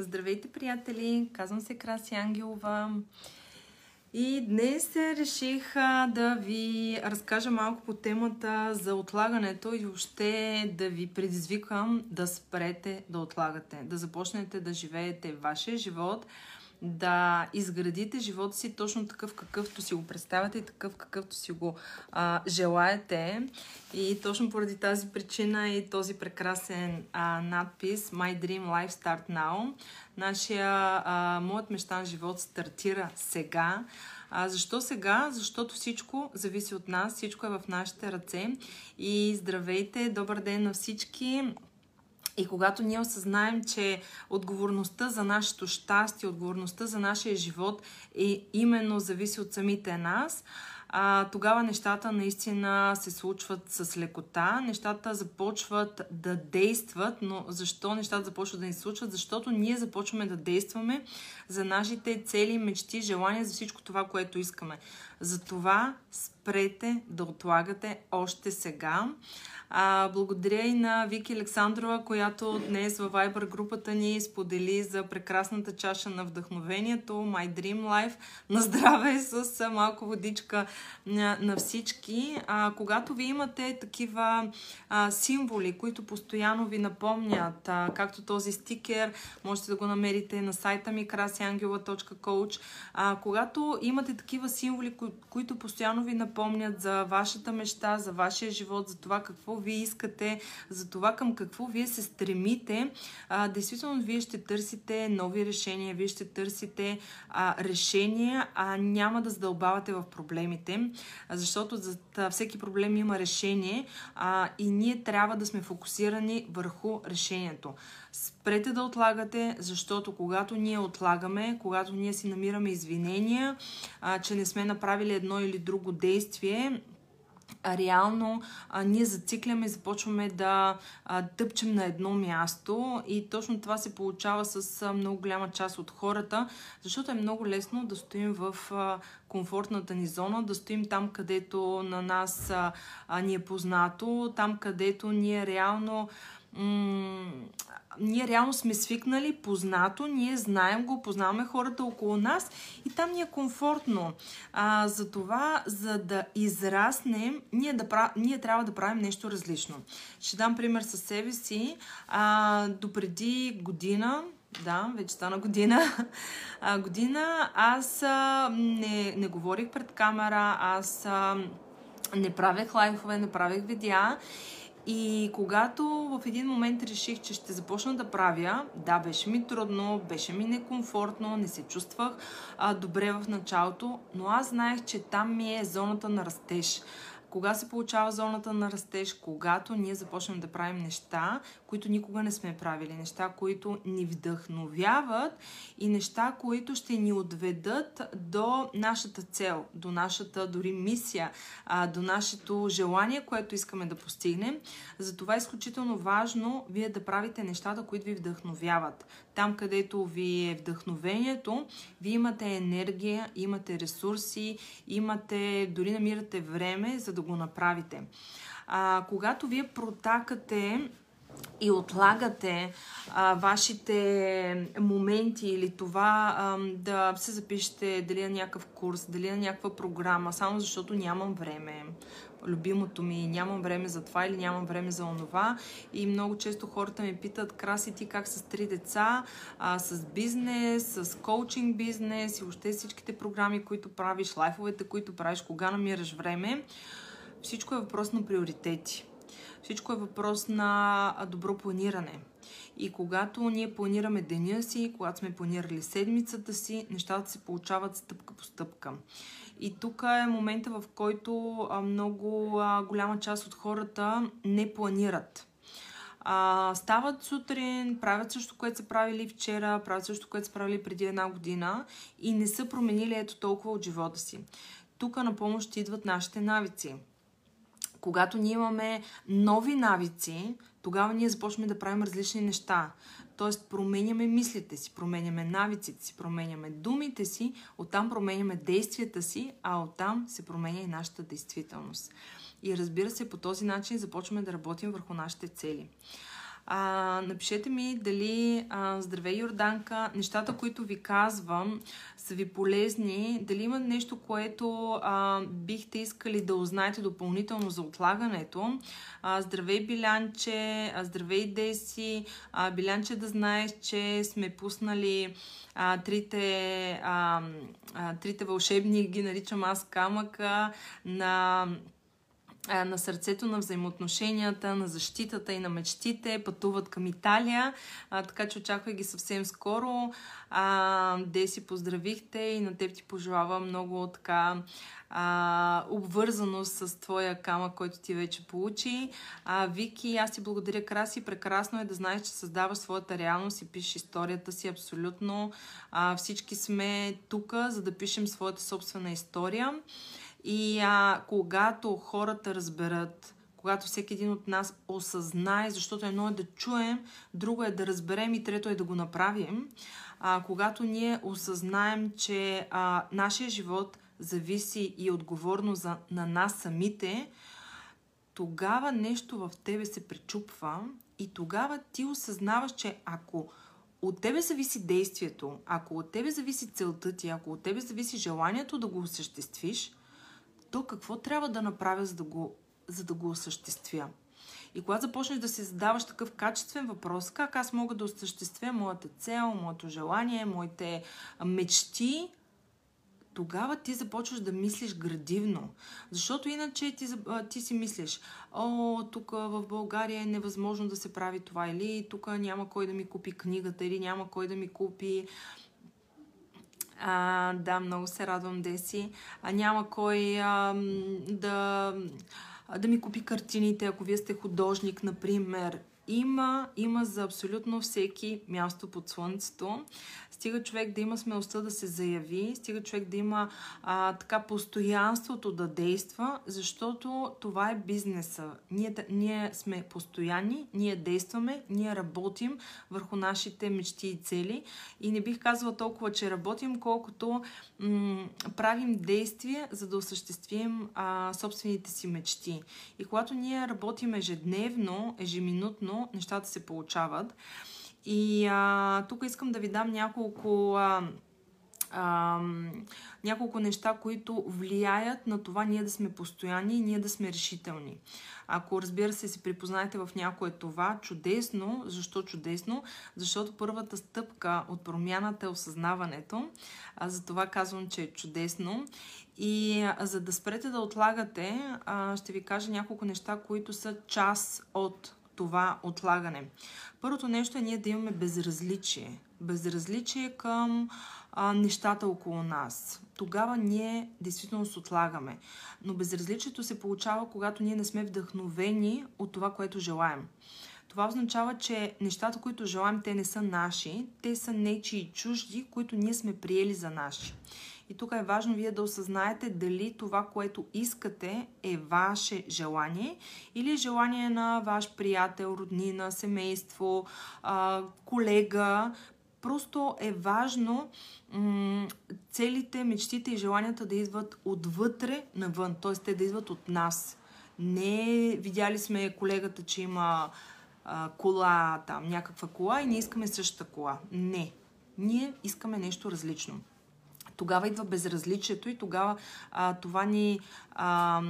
Здравейте, приятели! Казвам се Краси Ангелова. И днес реших да ви разкажа малко по темата за отлагането и въобще да ви предизвикам да спрете да отлагате, да започнете да живеете вашия живот – да изградите живота си точно такъв какъвто си го представяте и такъв какъвто си го а, желаете. И точно поради тази причина и този прекрасен а, надпис My Dream Life Start Now. Нашия, а, моят мечтан живот стартира сега. А, защо сега? Защото всичко зависи от нас, всичко е в нашите ръце. И здравейте, добър ден на всички! И когато ние осъзнаем, че отговорността за нашето щастие, отговорността за нашия живот е именно зависи от самите нас, а, тогава нещата наистина се случват с лекота, нещата започват да действат, но защо нещата започват да ни случват? Защото ние започваме да действаме за нашите цели, мечти, желания, за всичко това, което искаме. Затова спрете да отлагате още сега. А, благодаря и на Вики Александрова, която днес във Viber групата ни сподели за прекрасната чаша на вдъхновението, My Dream Life, на здраве с малко водичка на, на всички. А, когато ви имате такива а, символи, които постоянно ви напомнят, а, както този стикер, можете да го намерите на сайта ми krasiangela.coach. А, когато имате такива символи, които постоянно ви напомнят за вашата мечта, за вашия живот, за това какво вие искате, за това към какво вие се стремите, а, действително вие ще търсите нови решения, вие ще търсите а, решения, а няма да задълбавате в проблемите, защото за всеки проблем има решение а, и ние трябва да сме фокусирани върху решението. Спрете да отлагате, защото когато ние отлагаме, когато ние си намираме извинения, а, че не сме направили едно или друго действие, реално а, ние зацикляме и започваме да а, тъпчем на едно място. И точно това се получава с а, много голяма част от хората, защото е много лесно да стоим в а, комфортната ни зона, да стоим там, където на нас а, а, ни е познато, там, където ние реално м- ние реално сме свикнали, познато, ние знаем го, познаваме хората около нас и там ни е комфортно. А, затова, за да израснем, ние, да ние трябва да правим нещо различно. Ще дам пример със себе си. А, допреди година, да, вече стана година. А, година аз а, не, не говорих пред камера, аз а, не правех лайфове, не правех видеа и когато в един момент реших, че ще започна да правя, да, беше ми трудно, беше ми некомфортно, не се чувствах а, добре в началото, но аз знаех, че там ми е зоната на растеж. Кога се получава зоната на растеж? Когато ние започнем да правим неща, които никога не сме правили. Неща, които ни вдъхновяват и неща, които ще ни отведат до нашата цел, до нашата дори мисия, до нашето желание, което искаме да постигнем. Затова е изключително важно вие да правите нещата, които ви вдъхновяват. Там, където ви е вдъхновението, вие имате енергия, имате ресурси, имате, дори намирате време, за да го направите. А, когато вие протакате и отлагате а, вашите моменти или това а, да се запишете дали на някакъв курс, дали на някаква програма, само защото нямам време. Любимото ми, нямам време за това или нямам време за онова. И много често хората ми питат, краси ти как с три деца, а, с бизнес, с коучинг бизнес и въобще всичките програми, които правиш, лайфовете, които правиш, кога намираш време. Всичко е въпрос на приоритети. Всичко е въпрос на добро планиране. И когато ние планираме деня си, когато сме планирали седмицата си, нещата се получават стъпка по стъпка. И тук е момента, в който много голяма част от хората не планират. А, стават сутрин, правят също, което са правили вчера, правят също, което са правили преди една година и не са променили ето толкова от живота си. Тук на помощ идват нашите навици когато ние имаме нови навици, тогава ние започваме да правим различни неща. Тоест променяме мислите си, променяме навиците си, променяме думите си, оттам променяме действията си, а оттам се променя и нашата действителност. И разбира се, по този начин започваме да работим върху нашите цели. А, напишете ми дали а, здравей Йорданка, нещата, които ви казвам, са ви полезни, дали има нещо, което а, бихте искали да узнаете допълнително за отлагането. А, здравей Билянче, а, здравей Деси, а, Билянче да знаеш, че сме пуснали а, трите, а, а, трите вълшебни, ги наричам аз камъка, на на сърцето на взаимоотношенията, на защитата и на мечтите, пътуват към Италия, а, така че очаквай ги съвсем скоро. А, де си поздравихте и на теб ти пожелавам много така а, обвързаност с твоя камък, който ти вече получи. А, Вики, аз ти благодаря, Краси. Прекрасно е да знаеш, че създаваш своята реалност и пишеш историята си абсолютно. А, всички сме тук, за да пишем своята собствена история. И а, когато хората разберат, когато всеки един от нас осъзнае, защото едно е да чуем, друго е да разберем и трето е да го направим, а, когато ние осъзнаем, че а, нашия живот зависи и отговорно за, на нас самите, тогава нещо в тебе се пречупва и тогава ти осъзнаваш, че ако от тебе зависи действието, ако от тебе зависи целта ти, ако от тебе зависи желанието да го осъществиш, то какво трябва да направя, за да го, за да го осъществя? И когато започнеш да си задаваш такъв качествен въпрос, как аз мога да осъществя моята цел, моето желание, моите мечти, тогава ти започваш да мислиш градивно. Защото иначе ти, ти си мислиш, о, тук в България е невъзможно да се прави това, или тук няма кой да ми купи книгата, или няма кой да ми купи а, да, много се радвам, Деси. А, няма кой а, да, да ми купи картините, ако вие сте художник, например. Има, има за абсолютно всеки място под слънцето. Стига човек да има смелостта да се заяви, стига човек да има а, така постоянството да действа, защото това е бизнеса. Ние, ние сме постоянни, ние действаме, ние работим върху нашите мечти и цели. И не бих казала толкова, че работим, колкото м- правим действия, за да осъществим а, собствените си мечти. И когато ние работим ежедневно, ежеминутно, нещата се получават. И а, тук искам да ви дам няколко, а, а, няколко неща, които влияят на това ние да сме постоянни и ние да сме решителни. Ако разбира се се припознаете в някое това, чудесно. Защо чудесно? Защото първата стъпка от промяната е осъзнаването. А, за това казвам, че е чудесно. И за да спрете да отлагате, ще ви кажа няколко неща, които са част от това отлагане. Първото нещо е ние да имаме безразличие. Безразличие към а, нещата около нас. Тогава ние действително се отлагаме. Но безразличието се получава, когато ние не сме вдъхновени от това, което желаем. Това означава, че нещата, които желаем, те не са наши, те са нечи чужди, които ние сме приели за наши. И тук е важно вие да осъзнаете дали това, което искате е ваше желание или е желание на ваш приятел, роднина, семейство, колега. Просто е важно целите, мечтите и желанията да идват отвътре навън, т.е. те да идват от нас. Не видяли сме колегата, че има кола, там, някаква кола и не искаме същата кола. Не. Ние искаме нещо различно тогава идва безразличието и тогава а, това ни а,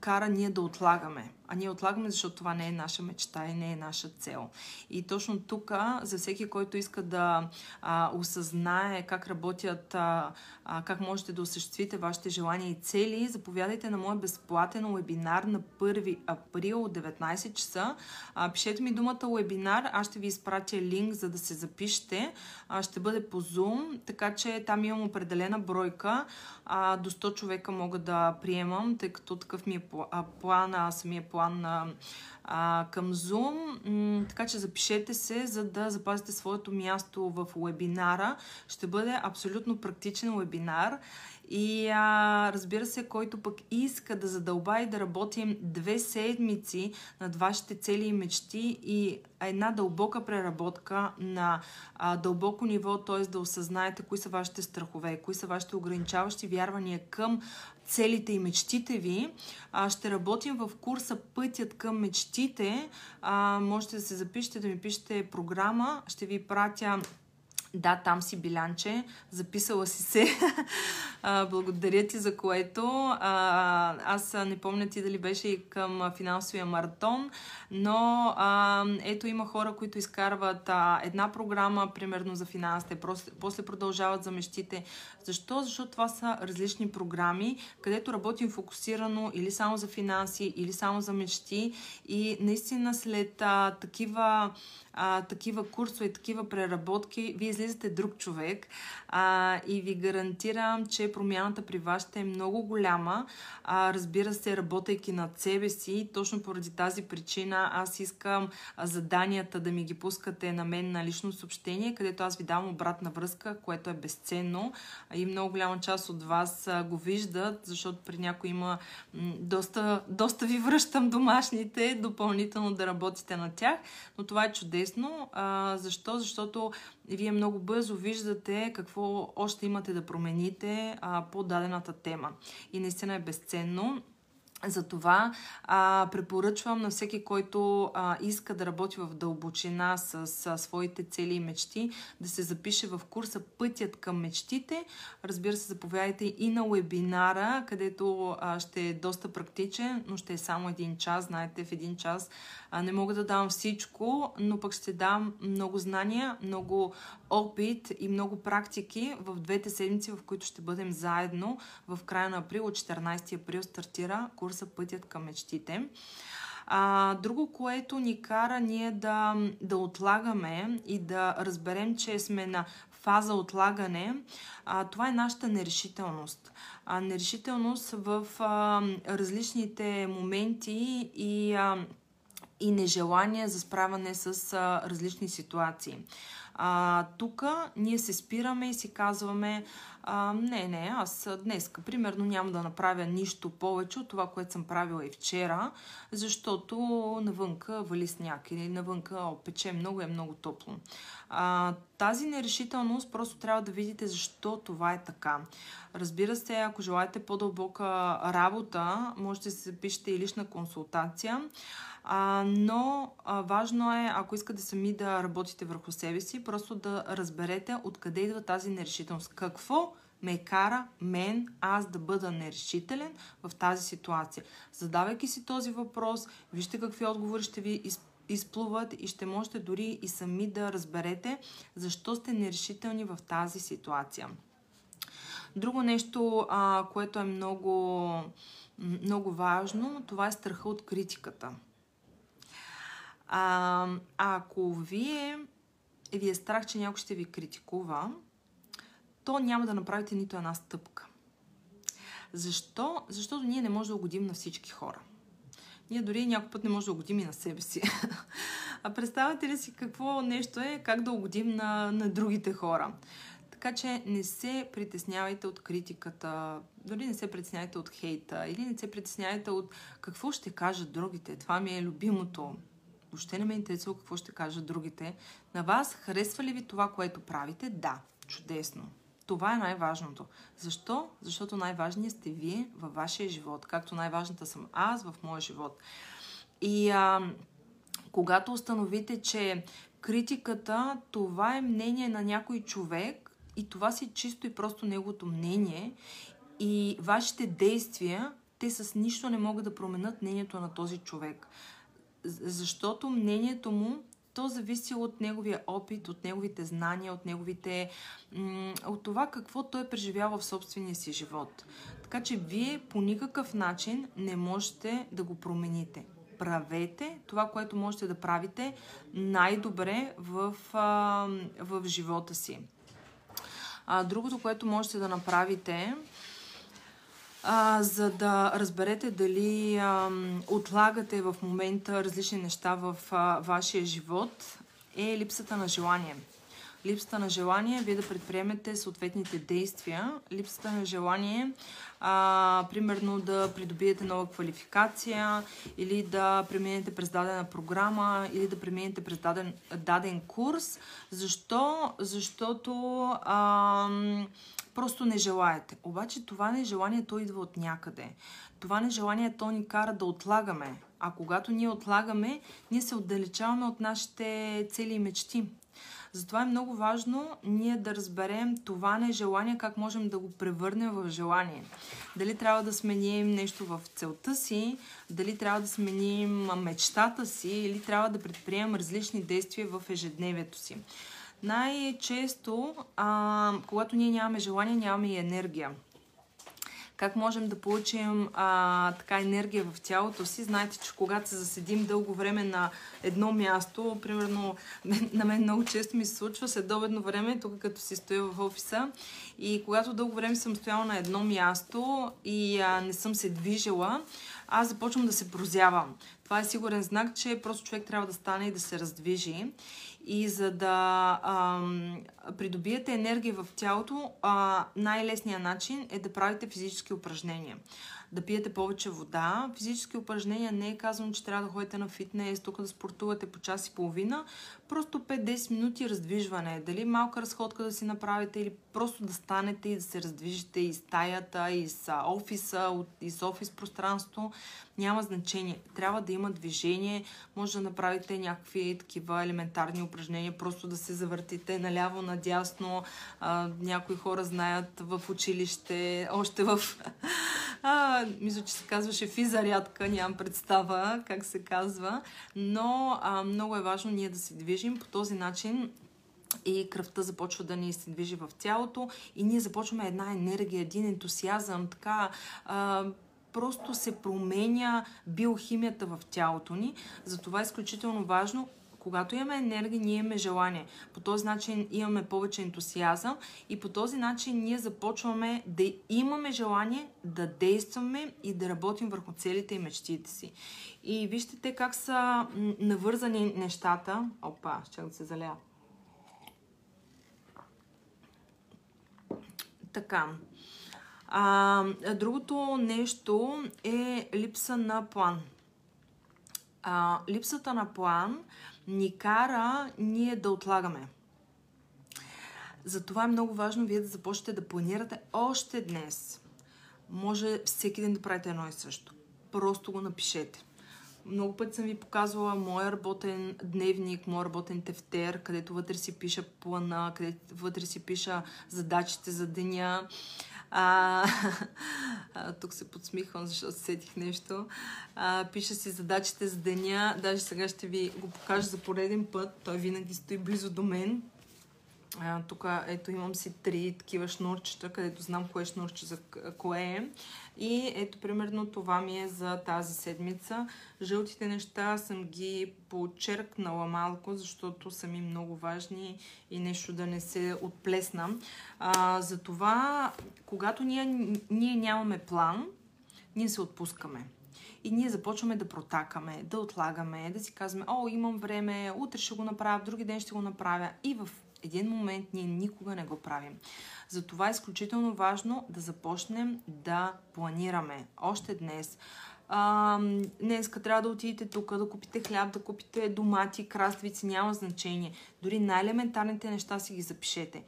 кара ние да отлагаме. А ние отлагаме, защото това не е наша мечта и не е наша цел. И точно тук, за всеки, който иска да а, осъзнае как работят, а, а, как можете да осъществите вашите желания и цели, заповядайте на моят безплатен вебинар на 1 април от 19 часа. А, пишете ми думата вебинар, аз ще ви изпратя линк, за да се запишете. А, ще бъде по Zoom, така че там имам определена бройка. А, до 100 човека мога да приемам, тъй като такъв ми е план, самия план на, а, към Zoom. Така че запишете се, за да запазите своето място в вебинара. Ще бъде абсолютно практичен вебинар И а, разбира се, който пък иска да задълба и да работим две седмици над вашите цели и мечти и една дълбока преработка на а, дълбоко ниво, т.е. да осъзнаете кои са вашите страхове, кои са вашите ограничаващи вярвания към целите и мечтите ви. А, ще работим в курса Пътят към мечтите. А, можете да се запишете, да ми пишете програма. Ще ви пратя да, там си билянче, записала си се. благодаря ти за което. аз не помня ти дали беше и към финансовия маратон, но ето има хора, които изкарват една програма, примерно за финансите, после продължават за мечтите. Защо? Защото това са различни програми, където работим фокусирано или само за финанси, или само за мечти. И наистина след такива а, такива курсове, такива преработки, вие излизате друг човек а, и ви гарантирам, че промяната при вас ще е много голяма. А, разбира се, работейки над себе си, точно поради тази причина аз искам заданията да ми ги пускате на мен на лично съобщение, където аз ви давам обратна връзка, което е безценно и много голяма част от вас го виждат, защото при някой има доста, доста ви връщам домашните, допълнително да работите на тях, но това е чудесно. А, защо? Защото вие много бързо виждате какво още имате да промените а, по дадената тема. И наистина е безценно. Затова а, препоръчвам на всеки, който а, иска да работи в дълбочина с, с своите цели и мечти, да се запише в курса Пътят към мечтите. Разбира се, заповядайте и на вебинара, където а, ще е доста практичен, но ще е само един час. Знаете, в един час а, не мога да дам всичко, но пък ще дам много знания, много опит и много практики в двете седмици, в които ще бъдем заедно в края на април. От 14 април стартира курса Пътят към мечтите. А, друго, което ни кара ние да, да отлагаме и да разберем, че сме на фаза отлагане, а, това е нашата нерешителност. А, нерешителност в а, различните моменти и, а, и нежелание за справяне с а, различни ситуации. Тук ние се спираме и си казваме, а, не, не, аз днес, примерно, няма да направя нищо повече от това, което съм правила и вчера, защото навънка вали сняг или навънка о, пече много е много топло. А, тази нерешителност просто трябва да видите защо това е така. Разбира се, ако желаете по-дълбока работа, можете да се запишете и лична консултация. А, но а, важно е, ако искате сами да работите върху себе си, просто да разберете откъде идва тази нерешителност. Какво ме кара мен, аз да бъда нерешителен в тази ситуация. Задавайки си този въпрос, вижте какви отговори ще ви изплуват и ще можете дори и сами да разберете защо сте нерешителни в тази ситуация. Друго нещо, а, което е много, много важно, това е страха от критиката. А, ако вие ви е страх, че някой ще ви критикува, то няма да направите нито една стъпка. Защо? Защото ние не можем да угодим на всички хора. Ние дори някой път не можем да угодим и на себе си. А представете ли си какво нещо е, как да угодим на, на другите хора? Така че не се притеснявайте от критиката, дори не се притеснявайте от хейта или не се притеснявайте от какво ще кажат другите. Това ми е любимото въобще не ме интересува какво ще кажат другите. На вас харесва ли ви това, което правите? Да, чудесно. Това е най-важното. Защо? Защото най-важният сте вие във вашия живот, както най-важната съм аз в моя живот. И а, когато установите, че критиката, това е мнение на някой човек и това си чисто и просто неговото мнение и вашите действия, те с нищо не могат да променят мнението на този човек защото мнението му то зависи от неговия опит, от неговите знания, от неговите... от това какво той преживял в собствения си живот. Така че вие по никакъв начин не можете да го промените. Правете това, което можете да правите най-добре в, в живота си. А, другото, което можете да направите а, за да разберете дали а, отлагате в момента различни неща в а, вашия живот, е липсата на желание. Липсата на желание вие да предприемете съответните действия. Липсата на желание а, примерно да придобиете нова квалификация или да преминете през дадена програма или да преминете през даден, даден курс. Защо? Защото а, просто не желаете. Обаче това нежелание то идва от някъде. Това нежелание то ни кара да отлагаме. А когато ние отлагаме, ние се отдалечаваме от нашите цели и мечти. Затова е много важно ние да разберем това нежелание, как можем да го превърнем в желание. Дали трябва да сменим нещо в целта си, дали трябва да сменим мечтата си или трябва да предприемем различни действия в ежедневието си. Най-често, а, когато ние нямаме желание, нямаме и енергия как можем да получим а, така енергия в тялото си. Знаете, че когато се заседим дълго време на едно място, примерно на мен много често ми се случва следобедно време, тук като си стоя в офиса и когато дълго време съм стояла на едно място и а, не съм се движила, аз започвам да се прозявам. Това е сигурен знак, че просто човек трябва да стане и да се раздвижи. И за да ам, придобиете енергия в тялото, а, най-лесният начин е да правите физически упражнения да пиете повече вода. Физически упражнения не е казано, че трябва да ходите на фитнес, тук да спортувате по час и половина. Просто 5-10 минути раздвижване. Дали малка разходка да си направите или просто да станете и да се раздвижите из стаята, из офиса, из офис пространство. Няма значение. Трябва да има движение. Може да направите някакви такива елементарни упражнения, просто да се завъртите наляво, надясно. Някои хора знаят в училище, още в мисля, че се казваше физарядка, нямам представа как се казва, но а, много е важно ние да се движим по този начин и кръвта започва да ни се движи в тялото и ние започваме една енергия, един ентусиазъм, така а, просто се променя биохимията в тялото ни. Затова е изключително важно когато имаме енергия, ние имаме желание. По този начин имаме повече ентусиазъм и по този начин ние започваме да имаме желание да действаме и да работим върху целите и мечтите си. И вижте те как са навързани нещата. Опа, ще да се залея. Така. А, другото нещо е липса на план. А, липсата на план ни кара ние да отлагаме. Затова е много важно вие да започнете да планирате още днес. Може всеки ден да правите едно и също. Просто го напишете. Много пъти съм ви показвала моя работен дневник, моя работен тефтер, където вътре си пиша плана, където вътре си пиша задачите за деня. А, тук се подсмихвам, защото сетих нещо. А, пиша си задачите за деня. Даже сега ще ви го покажа за пореден път. Той винаги стои близо до мен. Тук ето имам си три такива шнурчета, където знам кое шнурче за кое е. И ето примерно това ми е за тази седмица. Жълтите неща съм ги почеркнала малко, защото са ми много важни и нещо да не се отплесна. Затова, когато ние, ние нямаме план, ние се отпускаме. И ние започваме да протакаме, да отлагаме, да си казваме, о, имам време, утре ще го направя, други ден ще го направя. И в един момент ние никога не го правим. Затова е изключително важно да започнем да планираме още днес. А, днеска трябва да отидете тук, да купите хляб, да купите домати, краставици, няма значение. Дори най-елементарните неща си ги запишете.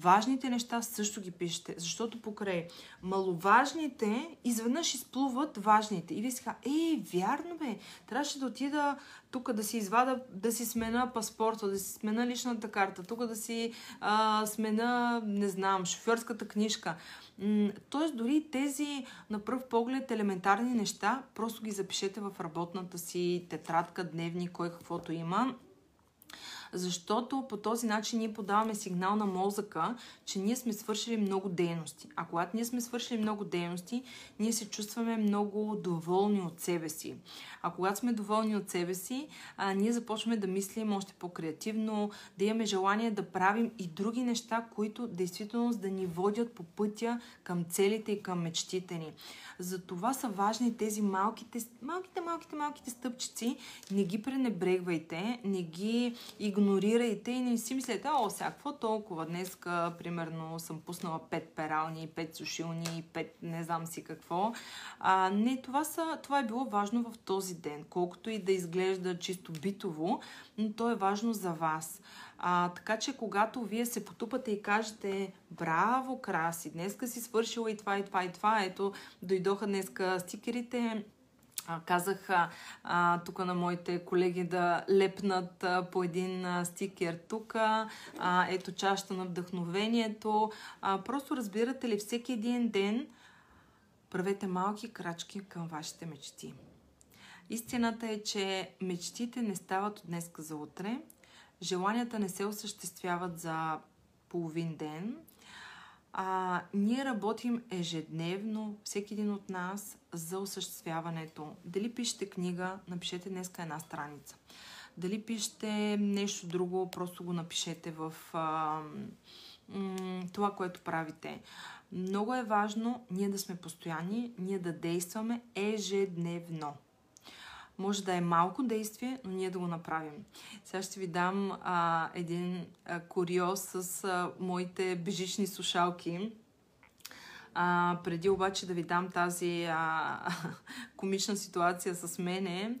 Важните неща също ги пишете, защото покрай маловажните изведнъж изплуват важните. И ви си ей, вярно бе, трябваше да отида тук да си извада, да си смена паспорта, да си смена личната карта, тук да си а, смена, не знам, шофьорската книжка. Тоест, дори тези на пръв поглед елементарни неща, просто ги запишете в работната си тетрадка, дневник, кой каквото има защото по този начин ние подаваме сигнал на мозъка, че ние сме свършили много дейности. А когато ние сме свършили много дейности, ние се чувстваме много доволни от себе си. А когато сме доволни от себе си, а, ние започваме да мислим още по-креативно, да имаме желание да правим и други неща, които действително да ни водят по пътя към целите и към мечтите ни. За това са важни тези малките, малките, малките, малките стъпчици. Не ги пренебрегвайте, не ги игнорирайте игнорирайте и не си мислете, о, сега какво толкова, днеска, примерно, съм пуснала 5 перални, 5 сушилни, 5 не знам си какво. А, не, това, са, това е било важно в този ден, колкото и да изглежда чисто битово, но то е важно за вас. А, така че, когато вие се потупате и кажете, браво, Краси, днеска си свършила и това, и това, и това, ето, дойдоха днеска стикерите, казах тук на моите колеги да лепнат по един стикер тук. Ето чашата на вдъхновението. Просто разбирате ли, всеки един ден правете малки крачки към вашите мечти. Истината е, че мечтите не стават от днеска за утре. Желанията не се осъществяват за половин ден. А, ние работим ежедневно, всеки един от нас, за осъществяването. Дали пишете книга, напишете днеска една страница. Дали пишете нещо друго, просто го напишете в а, м- това, което правите. Много е важно ние да сме постоянни, ние да действаме ежедневно. Може да е малко действие, но ние да го направим. Сега ще ви дам а, един а, куриоз с а, моите бежични слушалки. А, преди обаче да ви дам тази а, комична ситуация с мене,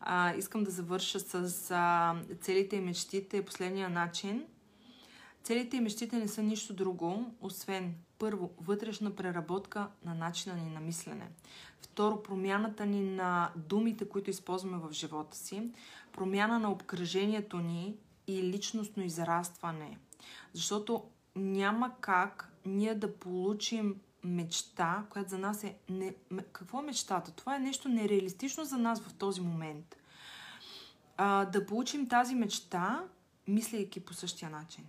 а, искам да завърша с а, целите и мечтите последния начин. Целите и мечтите не са нищо друго, освен първо, вътрешна преработка на начина ни на мислене. Второ, промяната ни на думите, които използваме в живота си. Промяна на обкръжението ни и личностно израстване. Защото няма как ние да получим мечта, която за нас е... Не... Какво е мечтата? Това е нещо нереалистично за нас в този момент. А, да получим тази мечта, мислейки по същия начин.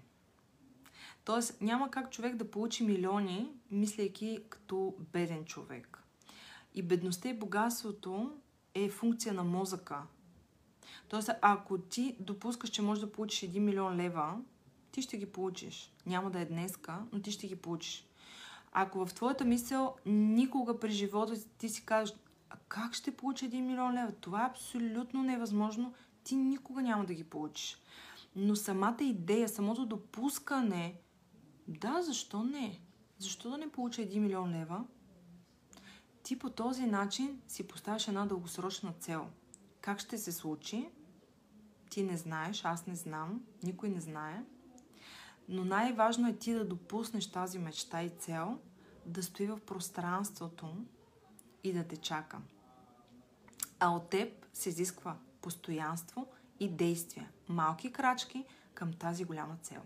Тоест, няма как човек да получи милиони, мислейки като беден човек. И бедността и богатството е функция на мозъка. Тоест, ако ти допускаш, че можеш да получиш 1 милион лева, ти ще ги получиш. Няма да е днеска, но ти ще ги получиш. Ако в твоята мисъл никога през живота ти си кажеш, как ще получа 1 милион лева? Това е абсолютно невъзможно. Ти никога няма да ги получиш. Но самата идея, самото допускане, да, защо не? Защо да не получа 1 милион лева? Ти по този начин си поставяш една дългосрочна цел. Как ще се случи? Ти не знаеш, аз не знам, никой не знае. Но най-важно е ти да допуснеш тази мечта и цел да стои в пространството и да те чака. А от теб се изисква постоянство и действия, малки крачки към тази голяма цел.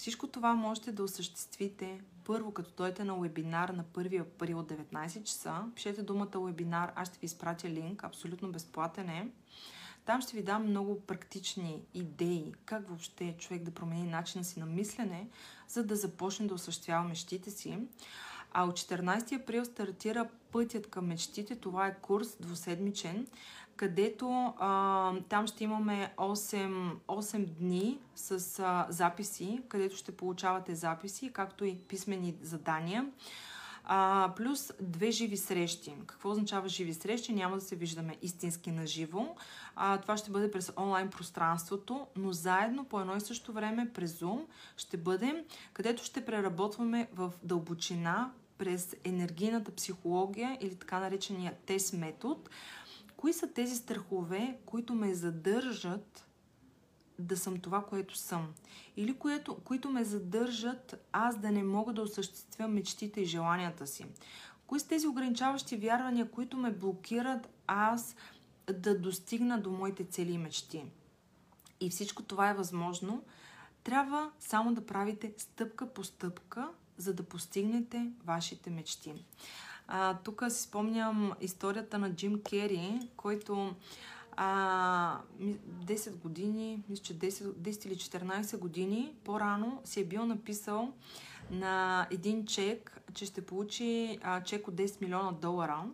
Всичко това можете да осъществите първо, като дойдете на вебинар на 1 април от 19 часа. Пишете думата вебинар, аз ще ви изпратя линк, абсолютно безплатен е. Там ще ви дам много практични идеи, как въобще човек да промени начина си на мислене, за да започне да осъществява мечтите си. А от 14 април стартира Пътят към мечтите. Това е курс двуседмичен, където а, там ще имаме 8, 8 дни с а, записи, където ще получавате записи, както и писмени задания. А, плюс две живи срещи. Какво означава живи срещи? Няма да се виждаме истински на живо. Това ще бъде през онлайн пространството, но заедно по едно и също време през Zoom ще бъдем, където ще преработваме в дълбочина през енергийната психология или така наречения тест метод. Кои са тези страхове, които ме задържат да съм това, което съм. Или което, които ме задържат аз да не мога да осъществя мечтите и желанията си. Кои са тези ограничаващи вярвания, които ме блокират аз да достигна до моите цели и мечти. И всичко това е възможно. Трябва само да правите стъпка по стъпка, за да постигнете вашите мечти. Тук си спомням историята на Джим Кери, който а, 10 години, мисля, че 10, 10 или 14 години по-рано си е бил написал на един чек, че ще получи а, чек от 10 милиона долара.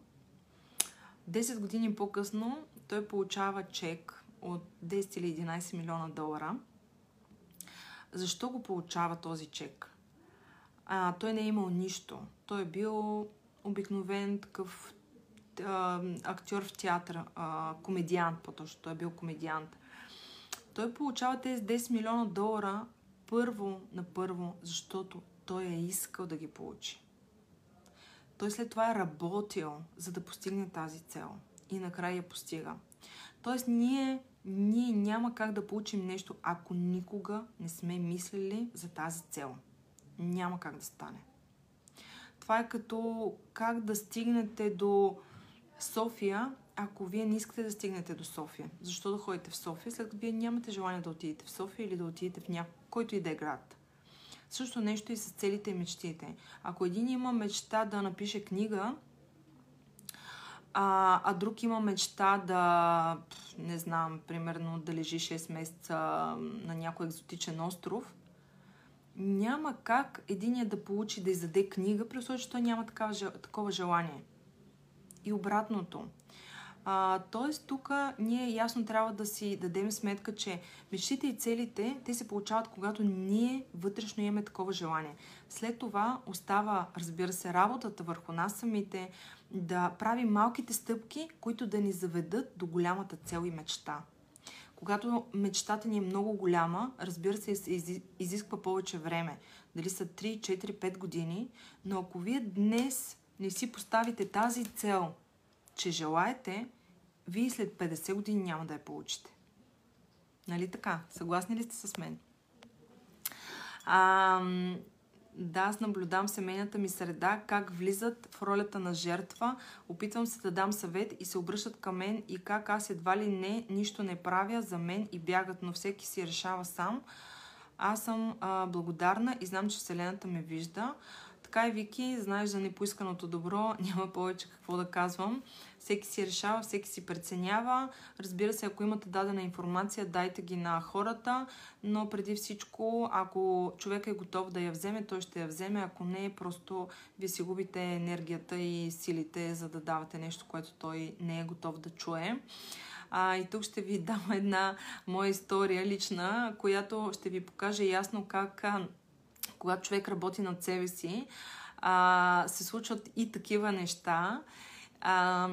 10 години по-късно той получава чек от 10 или 11 милиона долара. Защо го получава този чек? А, той не е имал нищо. Той е бил обикновен такъв а, актьор в театъра, комедиант по-точно. Той е бил комедиант. Той получава тези 10 милиона долара първо на първо, защото той е искал да ги получи. Той след това е работил, за да постигне тази цел. И накрая я постига. Тоест, ние, ние няма как да получим нещо, ако никога не сме мислили за тази цел. Няма как да стане. Това е като как да стигнете до София, ако вие не искате да стигнете до София. Защо да ходите в София, след като вие нямате желание да отидете в София или да отидете в някой, който и да е град. Също нещо и с целите и мечтите. Ако един има мечта да напише книга, а, а друг има мечта да, не знам, примерно да лежи 6 месеца на някой екзотичен остров, няма как единия да получи да издаде книга, при условие, че той няма такава, такова желание. И обратното. А, тоест, тук ние ясно трябва да си дадем сметка, че мечтите и целите, те се получават, когато ние вътрешно имаме такова желание. След това остава, разбира се, работата върху нас самите, да правим малките стъпки, които да ни заведат до голямата цел и мечта. Когато мечтата ни е много голяма, разбира се, изисква повече време. Дали са 3, 4, 5 години, но ако вие днес не си поставите тази цел, че желаете, вие след 50 години няма да я получите. Нали така? Съгласни ли сте с мен? А, да, аз наблюдам семейната ми среда, как влизат в ролята на жертва, опитвам се да дам съвет и се обръщат към мен и как аз едва ли не нищо не правя за мен и бягат, но всеки си решава сам. Аз съм а, благодарна и знам, че Вселената ме вижда. Така и Вики, знаеш за непоисканото добро, няма повече какво да казвам. Всеки си решава, всеки си преценява. Разбира се, ако имате дадена информация, дайте ги на хората, но преди всичко, ако човек е готов да я вземе, той ще я вземе. Ако не, просто вие си губите енергията и силите, за да давате нещо, което той не е готов да чуе. А, и тук ще ви дам една моя история лична, която ще ви покаже ясно как когато човек работи над себе си, а, се случват и такива неща. А,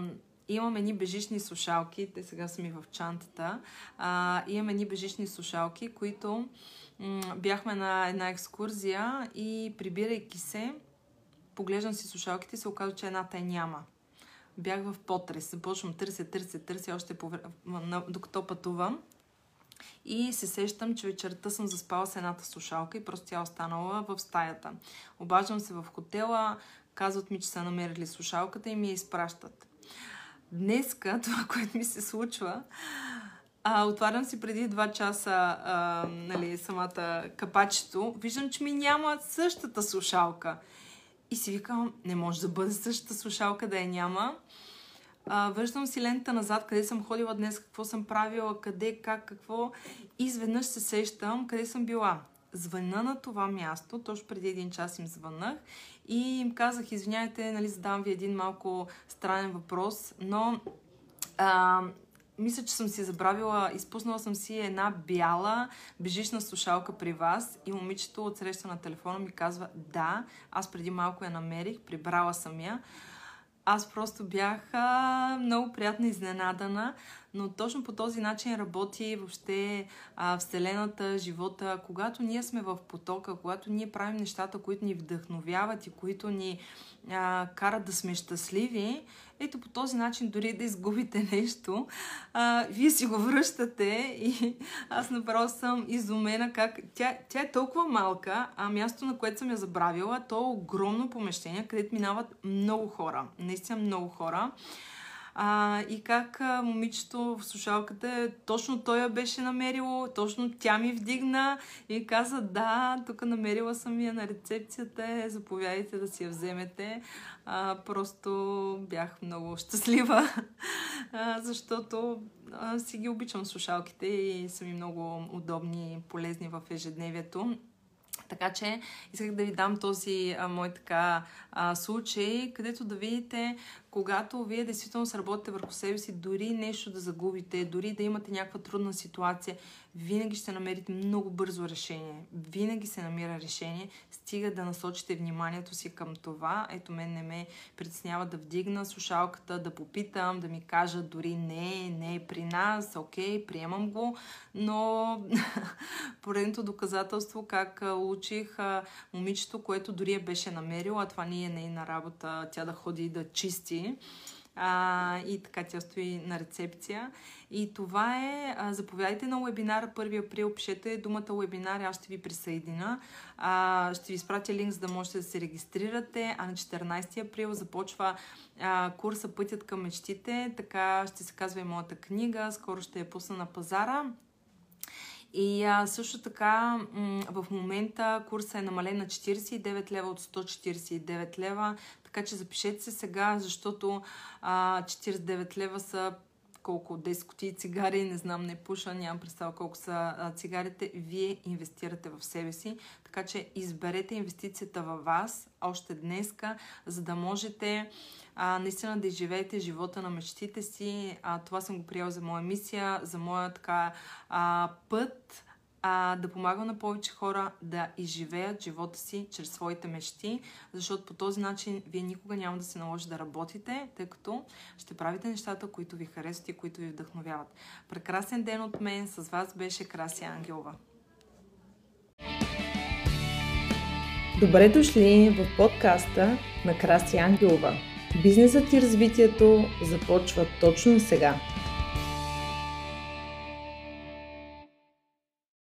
имам едни бежични слушалки, те сега са ми в чантата. А, имам едни бежични слушалки, които м- бяхме на една екскурзия и прибирайки се, поглеждам си слушалките и се оказва, че едната е няма. Бях в потрес, започвам търся, търся, търся, още по... докато пътувам. И се сещам, че вечерта съм заспала с едната слушалка и просто тя останала в стаята. Обаждам се в хотела, казват ми, че са намерили слушалката и ми я изпращат. Днеска, това, което ми се случва, а, отварям си преди 2 часа а, нали, самата капачето, виждам, че ми няма същата слушалка. И си викам, не може да бъде същата слушалка да я няма. А, връщам си лента назад, къде съм ходила днес, какво съм правила, къде, как, какво. Изведнъж се сещам къде съм била. Звъна на това място, точно преди един час им звънах и им казах, извиняйте, нали, задавам ви един малко странен въпрос, но а, мисля, че съм си забравила, изпуснала съм си една бяла бежична слушалка при вас и момичето от среща на телефона ми казва, да, аз преди малко я намерих, прибрала съм я аз просто бях а, много приятно изненадана, но точно по този начин работи въобще а, Вселената, живота. Когато ние сме в потока, когато ние правим нещата, които ни вдъхновяват и които ни а, карат да сме щастливи, ето по този начин, дори да изгубите нещо, а, вие си го връщате и аз направо съм изумена как тя, тя е толкова малка, а място, на което съм я забравила, то е огромно помещение, където минават много хора. Наистина много хора. А, и как а, момичето в слушалката, точно той я беше намерило, точно тя ми вдигна и каза, да, тук намерила съм я на рецепцията, заповядайте да си я вземете. А, просто бях много щастлива, а, защото а, си ги обичам слушалките и са ми много удобни и полезни в ежедневието. Така че исках да ви дам този а, мой така а, случай, където да видите, когато вие действително сработите върху себе си, дори нещо да загубите, дори да имате някаква трудна ситуация, винаги ще намерите много бързо решение. Винаги се намира решение, стига да насочите вниманието си към това. Ето мен не ме притеснява да вдигна слушалката, да попитам, да ми кажат дори не, не е при нас, окей, приемам го, но поредното доказателство как учих момичето, което дори я беше намерила, а това не е нейна работа, тя да ходи да чисти. А, и така тя стои на рецепция. И това е, а, заповядайте на вебинара 1 април, пишете думата вебинар, аз ще ви присъедина. А, ще ви изпратя линк, за да можете да се регистрирате. А на 14 април започва а, курса Пътят към мечтите. Така ще се казва и моята книга. Скоро ще я пусна на пазара. И а, също така в момента курса е намален на 49 лева от 149 лева, така че запишете се сега, защото а, 49 лева са колко 10 кутии цигари, не знам, не пуша, нямам представа колко са цигарите, вие инвестирате в себе си, така че изберете инвестицията във вас още днеска, за да можете а, наистина да изживеете живота на мечтите си. А, това съм го приел за моя мисия, за моя така а, път а, да помагам на повече хора да изживеят живота си чрез своите мечти, защото по този начин вие никога няма да се наложи да работите, тъй като ще правите нещата, които ви харесват и които ви вдъхновяват. Прекрасен ден от мен, с вас беше Краси Ангелова. Добре дошли в подкаста на Краси Ангелова. Бизнесът и развитието започва точно сега.